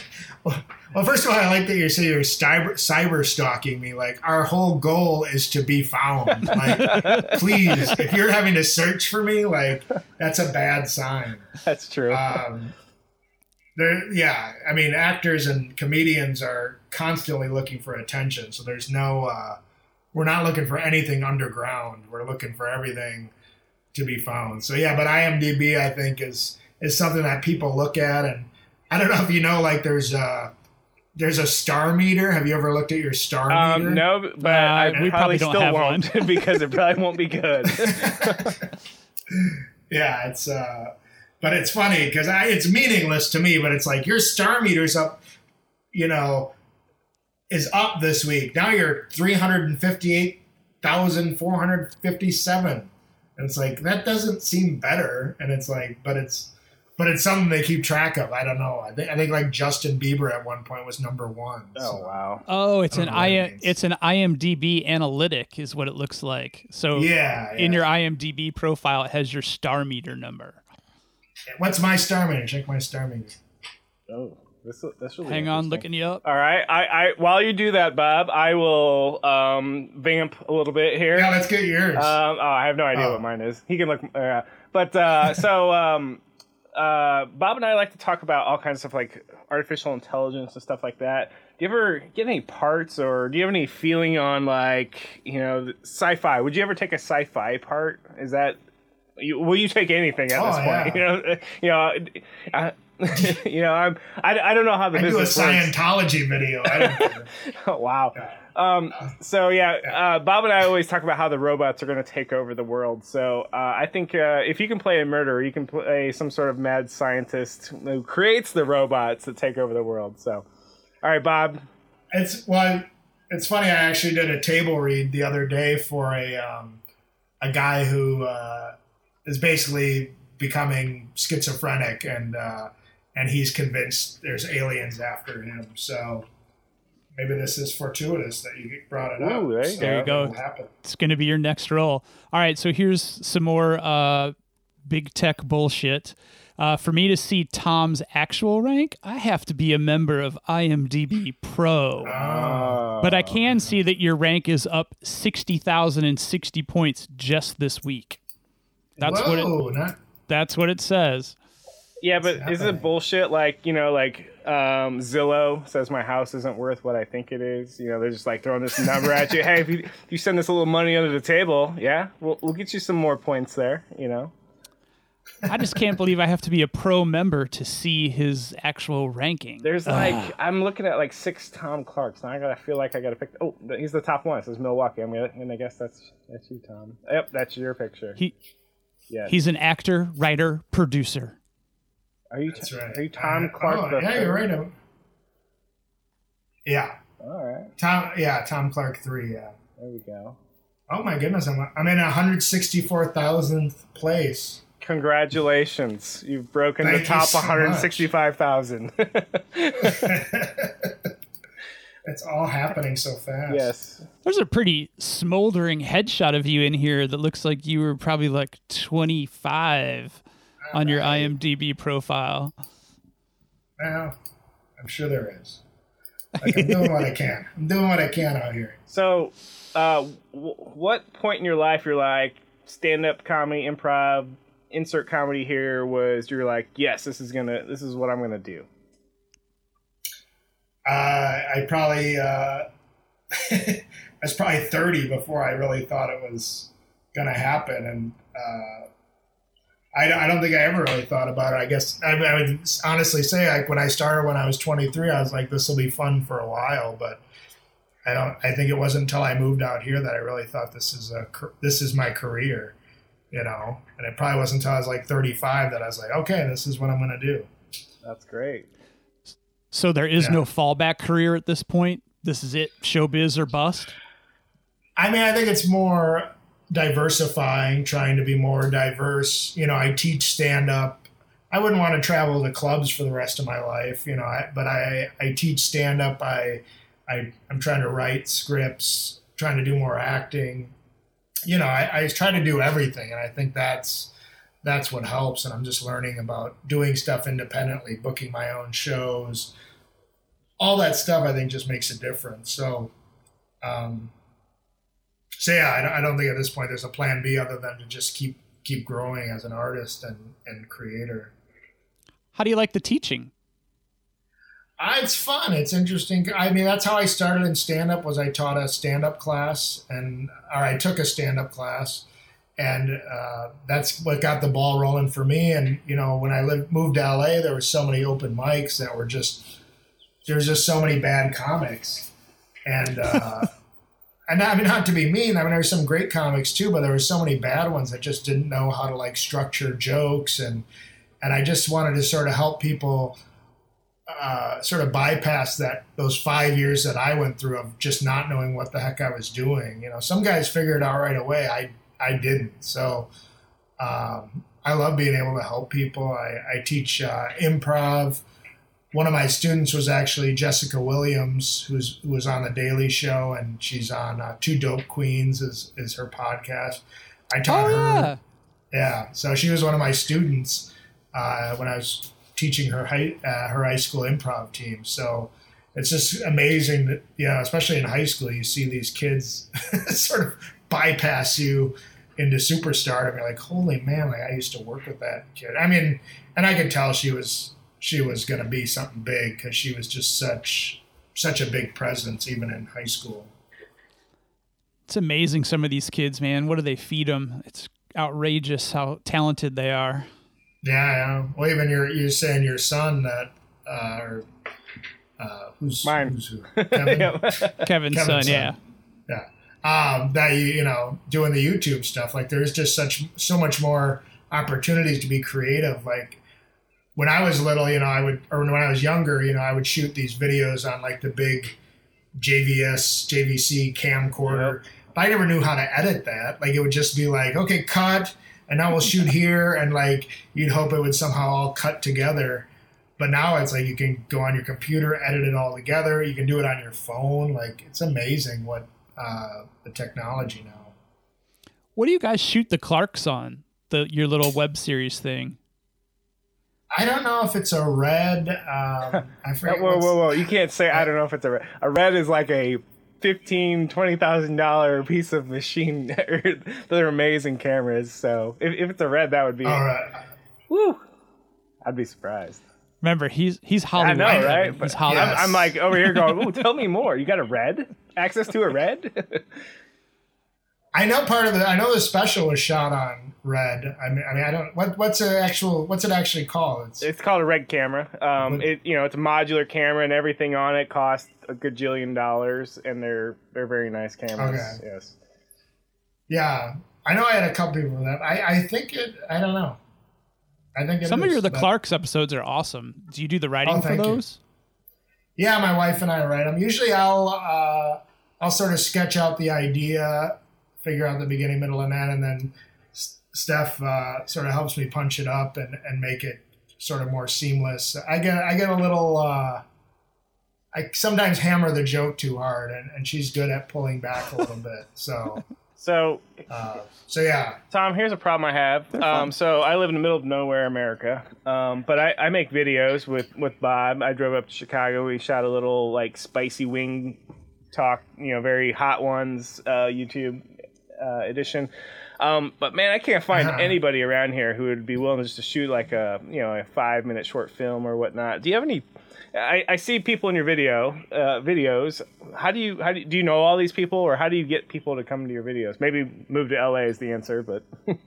Well, first of all, I like that you say you're cyber, cyber stalking me. Like, our whole goal is to be found. (laughs) Like, please, if you're having to search for me, like, that's a bad sign. That's true. Um, there, yeah, I mean, actors and comedians are constantly looking for attention. So there's no, uh, we're not looking for anything underground. We're looking for everything to be found. So yeah, but IMDb I think is is something that people look at, and I don't know if you know, like there's a there's a star meter. Have you ever looked at your star meter? um, no, but Uh, I we probably, probably don't still have won't (laughs) (laughs) because it probably won't be good. (laughs) yeah, it's uh, but it's funny because I it's meaningless to me. But it's like your star meter's up, you know, is up this week. Now you're three hundred and fifty eight thousand four hundred fifty seven, and it's like that doesn't seem better. And it's like, but it's. But it's something they keep track of. I don't know. I think I think like Justin Bieber at one point was number one. oh so- wow. oh, it's I an don't know what it I it's an IMDb analytic is what it looks like. So Yeah, in your IMDb profile, it has your star meter number. What's my star meter? Check my star meter. Oh, this this really Hang on, looking you up. All right. I, I while you do that, Bob, I will um, vamp a little bit here. Yeah, let's get yours. Um, oh, I have no idea Oh. what mine is. He can look. Uh, but uh, so um, uh, Bob and I like to talk about all kinds of stuff like artificial intelligence and stuff like that. Do you ever get any parts, or do you have any feeling on like you know sci-fi? Would you ever take a sci-fi part? Is that you, will you take anything at Oh, this point? (laughs) yeah. You know, (laughs) you know. I, (laughs) you know, I'm. I, I don't know how the I do a business works. Scientology video. Oh, wow. Um, so yeah, uh, Bob and I always talk about how the robots are going to take over the world. So uh, I think uh, if you can play a murderer, you can play some sort of mad scientist who creates the robots that take over the world. So, all right, Bob. It's well, it's funny. I actually did a table read the other day for a um, a guy who uh, is basically becoming schizophrenic, and uh, and he's convinced there's aliens after him. So maybe this is fortuitous that you brought it up. Ooh, there you So There you go. It's going to be your next role. All right, so here's some more uh, big tech bullshit. Uh, for me to see Tom's actual rank, I have to be a member of IMDb Pro. Oh. but I can see that your rank is up 60,060 points just this week. That's what it not, that's what it says. Yeah, but is it bullshit? Like you know, like um, Zillow says my house isn't worth what I think it is. You know, they're just like throwing this number at you. Hey, if you, if you send us a little money under the table, yeah, we'll we'll get you some more points there. You know. I just can't believe I have to be a pro member to see his actual ranking. There's like I'm looking at like six Tom Clarks. Now I gotta feel like I gotta pick. Oh, he's the top one. It says Milwaukee. I'm gonna, and I guess that's that's you, Tom. Yep, that's your picture. He Yes. he's an actor, writer, producer. Are you that's right. are you Tom Uh, Clark? Oh, yeah, third? you're right. I'm- Yeah, All right, Tom. Yeah, Tom Clark three. Yeah. there we go. Oh my goodness, I'm I'm in 164,000th place. Congratulations, you've broken Thank the top so 165,000. (laughs) It's all happening so fast. Yes. There's a pretty smoldering headshot of you in here that looks like you were probably like 25 on your IMDb profile. Well, I'm sure there is. Like I'm doing what I can. I'm doing what I can out here. So, uh, w- what point in your life you're like stand-up comedy, improv, insert comedy here was you're like, yes, this is gonna, this is what I'm gonna do. Uh, I probably uh, (laughs) I was probably 30 before I really thought it was gonna happen, and uh, I, I don't think I ever really thought about it. I guess I, I would honestly say like when I started when I was 23, I was like, this will be fun for a while, but. I don't. I think it wasn't until I moved out here that I really thought this is a car- this is my career, you know. And it probably wasn't until I was like 35 that I was like, okay, this is what I'm going to do. That's great. So there is Yeah. no fallback career at this point. This is it, showbiz or bust. I mean, I think it's more diversifying, trying to be more diverse. You know, I teach stand up. I wouldn't want to travel to clubs for the rest of my life, you know, I, but I, I teach stand up. I, I, I'm trying to write scripts, trying to do more acting. You know, I, I try to do everything. And I think that's, that's what helps. And I'm just learning about doing stuff independently, booking my own shows, all that stuff. I think just makes a difference. So, um, so yeah, I don't, I don't think at this point there's a plan B other than to just keep keep growing as an artist and and creator. How do you like the teaching? Uh, it's fun. It's interesting. I mean, that's how I started in stand up. Was I taught a stand up class and or I took a stand up class, and uh, that's what got the ball rolling for me. And you know, when I lived moved to LA, there were so many open mics that were just there's just so many bad comics, and. Uh, and I mean, not to be mean, I mean, there's some great comics too, but there were so many bad ones that just didn't know how to like structure jokes, and and I just wanted to sort of help people uh, sort of bypass that those five years that I went through of just not knowing what the heck I was doing. You know, some guys figured out right away. I I didn't. So um, I love being able to help people. I, I teach uh, improv. One of my students was actually Jessica Williams, who's who was on the Daily Show, and she's on uh, Two Dope Queens is is her podcast. I taught Oh her. yeah. Yeah, so she was one of my students uh, when I was teaching her high uh, her high school improv team. So it's just amazing that you know, especially in high school, you see these kids (laughs) sort of bypass you into superstardom. You're like, holy man! Like I used to work with that kid. I mean, and I could tell she was she was going to be something big because she was just such such a big presence even in high school. It's amazing some of these kids, man. What do they feed them? It's outrageous how talented they are. Yeah, yeah. Well, even you're you're saying your son that, uh, or uh, who's Mine. Who's who? (laughs) Kevin? Yeah. Kevin's Kevin's son, son. yeah. yeah. Um, that you you know doing the YouTube stuff. Like there's just such so much more opportunities to be creative. Like when I was little, you know, I would or when I was younger, you know, I would shoot these videos on like the big JVS JVC camcorder. But I never knew how to edit that. Like it would just be like, okay, cut, and now we'll shoot here, and like you'd hope it would somehow all cut together. But now it's like you can go on your computer, edit it all together. You can do it on your phone. Like it's amazing what uh, the technology now. What do you guys shoot the Clarks on? The your little web series thing. I don't know if it's a red. Um, (laughs) I forget. whoa, whoa, whoa! You can't say I don't know if it's a red. A red is like a fifteen, twenty thousand dollar piece of machine. (laughs) They're amazing cameras. So if, if it's a red, that would be. All right. Woo! I'd be surprised. Remember, he's he's Hollywood. I know, right? He's But Hollywood. I'm, I'm like over here going, "Ooh, (laughs) tell me more. You got a red? Access to a red?" I know part of the. I know the special was shot on red. I mean, I mean, I don't. What what's it actual? What's it actually called? It's, it's called a red camera. Um, it you know it's a modular camera and everything on it costs a gajillion dollars, and they're they're very nice cameras. Okay. Yes. yeah, I know. I had a couple people that. I I think it. I don't know. I think it Some of your the but- Clarks episodes are awesome. Do you do the writing Oh, for thank you. those? Yeah, my wife and I write them. Usually, I'll uh, I'll sort of sketch out the idea, figure out the beginning, middle, and end, and then S- Steph uh, sort of helps me punch it up and, and make it sort of more seamless. I get I get a little uh, I sometimes hammer the joke too hard, and, and she's good at pulling back a little bit. (laughs) So, So, uh, so yeah, Tom, here's a problem I have. Um, so I live in the middle of nowhere, America. Um, but I, I make videos with with Bob. I drove up to Chicago. We shot a little like spicy wing talk, you know, very hot ones uh, YouTube uh, edition. Um, but man, I can't find anybody around here who would be willing just to shoot like a you know a five minute short film or whatnot. Do you have any? I, I see people in your video uh, videos. How do you how do you, do you know all these people or how do you get people to come to your videos? Maybe move to LA is the answer, but (laughs)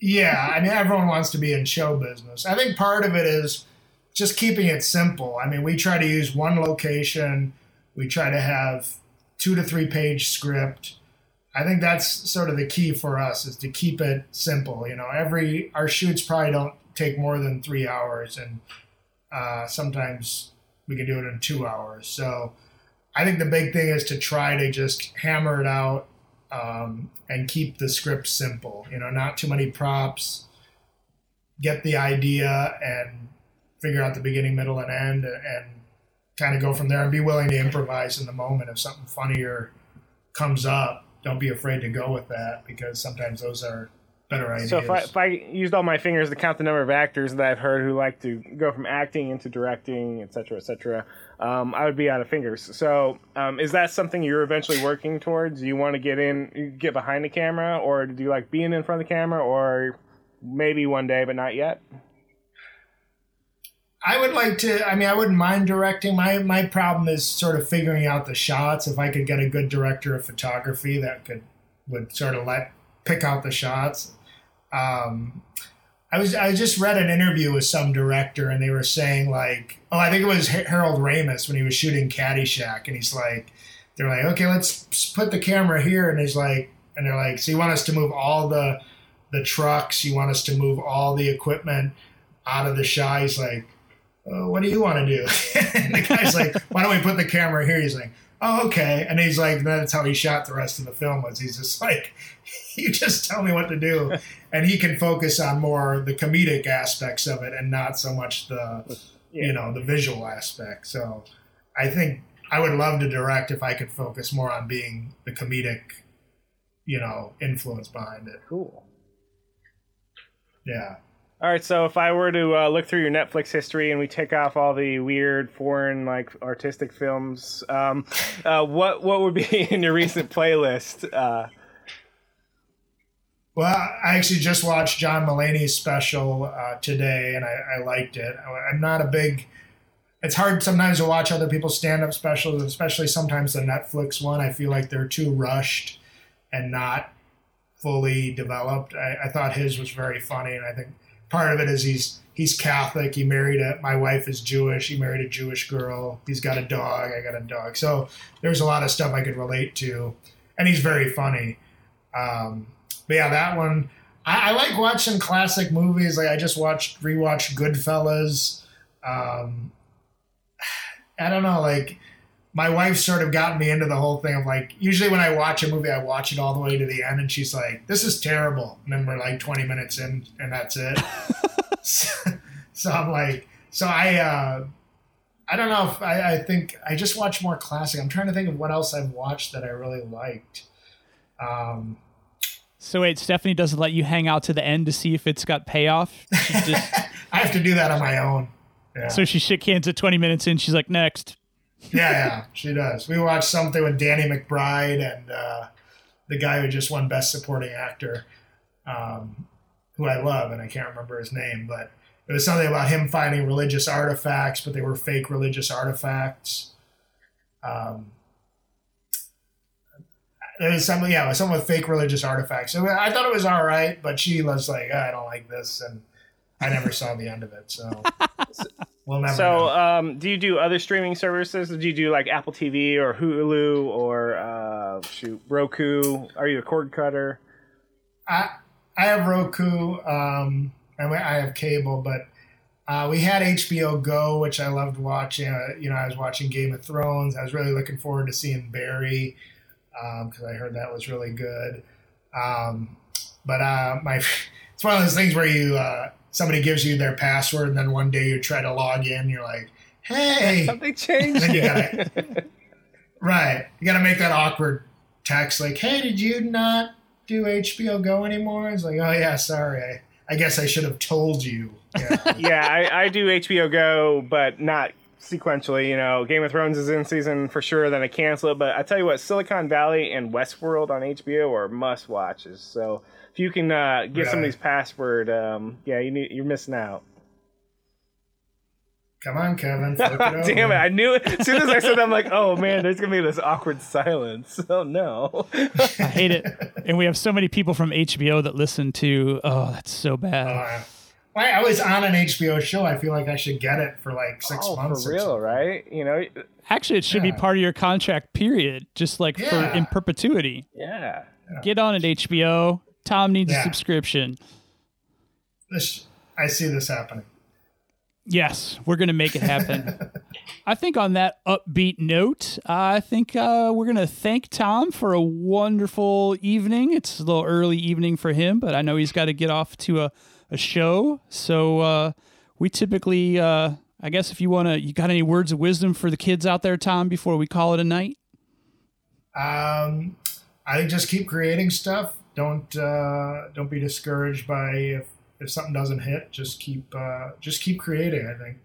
yeah. I mean, everyone wants to be in show business. I think part of it is just keeping it simple. I mean, we try to use one location. We try to have two to three page script. I think that's sort of the key for us is to keep it simple. You know, every our shoots probably don't take more than three hours, and uh, sometimes we can do it in two hours. So I think the big thing is to try to just hammer it out um, and keep the script simple. You know, not too many props. Get the idea and figure out the beginning, middle, and end, and kind of go from there. And be willing to improvise in the moment if something funnier comes up. Don't be afraid to go with that because sometimes those are better ideas. So if I, if I used all my fingers to count the number of actors that I've heard who like to go from acting into directing, et cetera, et cetera, um, I would be out of fingers. So um, is that something you're eventually working towards? Do you want to get in, get behind the camera, or do you like being in front of the camera, or maybe one day, but not yet? I would like to. I mean, I wouldn't mind directing. My my problem is sort of figuring out the shots. If I could get a good director of photography that could would sort of let pick out the shots. Um, I was I just read an interview with some director and they were saying like, oh, I think it was Harold Ramis when he was shooting Caddyshack, and he's like, they're like, okay, let's put the camera here, and he's like, and they're like, so you want us to move all the the trucks, you want us to move all the equipment out of the shot. He's like, uh, what do you want to do? (laughs) and the guy's like, (laughs) why don't we put the camera here? He's like, oh, okay. And he's like, that's how he shot the rest of the film was he's just (laughs) like, you just tell me what to do. and he can focus on more the comedic aspects of it and not so much the, you know, the visual aspect. So I think I would love to direct if I could focus more on being the comedic, you know, influence behind it. Cool. Yeah. All right, so if I were to uh, look through your Netflix history and we take off all the weird foreign like artistic films, um, uh, what what would be (laughs) in your recent playlist? Uh, Well, I actually just watched John Mulaney's special uh, today, and I, I liked it. I'm not a big. It's hard sometimes to watch other people's stand-up specials, especially sometimes the Netflix one. I feel like they're too rushed and not fully developed. I, I thought his was very funny, and I think part of it is he's he's Catholic. He married a. My wife is Jewish. He married a Jewish girl. He's got a dog. I got a dog. So there's a lot of stuff I could relate to, and he's very funny. Um, but yeah, that one. I, I like watching classic movies. Like I just watched rewatched Goodfellas. Um, (sighs) I don't know, like my wife sort of got me into the whole thing of like usually when I watch a movie, I watch it all the way to the end, and she's like, "This is terrible," and then we're like twenty minutes in, and that's it. so, (laughs) so I'm like, so I. uh I don't know if I, I think I just watch more classic. I'm trying to think of what else I've watched that I really liked. Um, So wait, Stephanie doesn't let you hang out to the end to see if it's got payoff. Just, (laughs) I have to do that on my own. Yeah. so she shook hands at 20 minutes in. She's like, next. Yeah, yeah, she does. We watched something with Danny McBride and uh, the guy who just won Best Supporting Actor, um, who I love, and I can't remember his name, but it was something about him finding religious artifacts, but they were fake religious artifacts. Um, it was something, yeah, was with fake religious artifacts. I thought it was all right, but she was like, "Ah, I don't like this, and I never saw the end of it. So (laughs) we'll never. so, um, do you do other streaming services? Do you do like Apple TV or Hulu or uh, shoot Roku? Are you a cord cutter? I I have Roku, um, and we- I have cable, but uh, we had HBO Go, which I loved watching. Uh, you know, I was watching Game of Thrones. I was really looking forward to seeing Barry because I heard that was really good. Um, but uh, my (laughs) it's one of those things where you uh, somebody gives you their password, and then one day you try to log in, you're like, hey, (laughs) Something changed. Then you gotta, (laughs) right. You got to make that awkward text like, hey, did you not do HBO Go anymore? It's like, oh, yeah, sorry. I, I guess I should have told you. Yeah. (laughs) yeah, I, I do HBO Go, but not sequentially. You know, Game of Thrones is in season for sure. Then I cancel it. But I tell you what, Silicon Valley and Westworld on HBO are must watches. So if you can uh, get some of these password, um, yeah, you need, you're missing out. Come on, Kevin. (laughs) flip it. Damn it! I knew it. As soon as I said, that, I'm like, oh man, there's gonna be this awkward silence. (laughs) Oh no. (laughs) I hate it. And we have so many people from HBO that listen to. Oh, that's so bad. Uh, I I was on an HBO show. I feel like I should get it for like six oh, months. for real, something. right? You know, Actually, it should be part of your contract. Period. Just like for in perpetuity. yeah. Get on at HBO. Tom needs a subscription. This, I see this happening. Yes, we're going to make it happen. (laughs) I think on that upbeat note, I think uh, we're going to thank Tom for a wonderful evening. It's a little early evening for him, but I know he's got to get off to a, a show. So uh, we typically, uh, I guess, if you want to, you got any words of wisdom for the kids out there, Tom, before we call it a night? Um, I think just keep creating stuff. Don't uh, don't be discouraged by if, if something doesn't hit. Just keep uh, just keep creating. I think,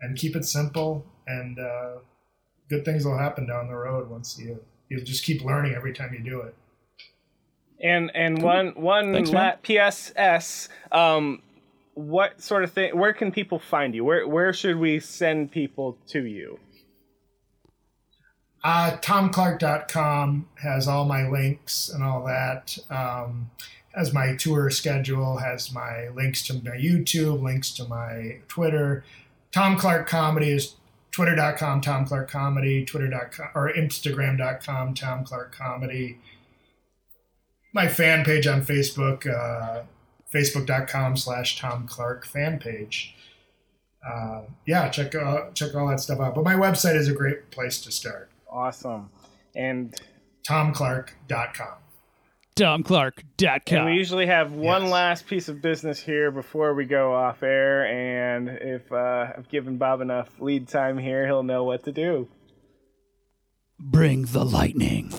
and keep it simple. And uh, good things will happen down the road once you you just keep learning every time you do it. And and one one Thanks, la- PSS. Um, what sort of thing? Where can people find you? Where where should we send people to you? Uh, TomClark.com has all my links and all that. Um, has my tour schedule, has my links to my YouTube, links to my Twitter. Tom Clark Comedy is twitter.com, Tom Clark Comedy, twitter.com, or Instagram.com, Tom Clark Comedy. My fan page on Facebook, uh, facebook.com slash Tom Clark fan page. Uh, yeah, check, uh, check all that stuff out. But my website is a great place to start Awesome. And tomclark.com. TomClark.com. And we usually have one Yes. last piece of business here before we go off air. And if uh, I've given Bob enough lead time here, he'll know what to do. Bring the lightning.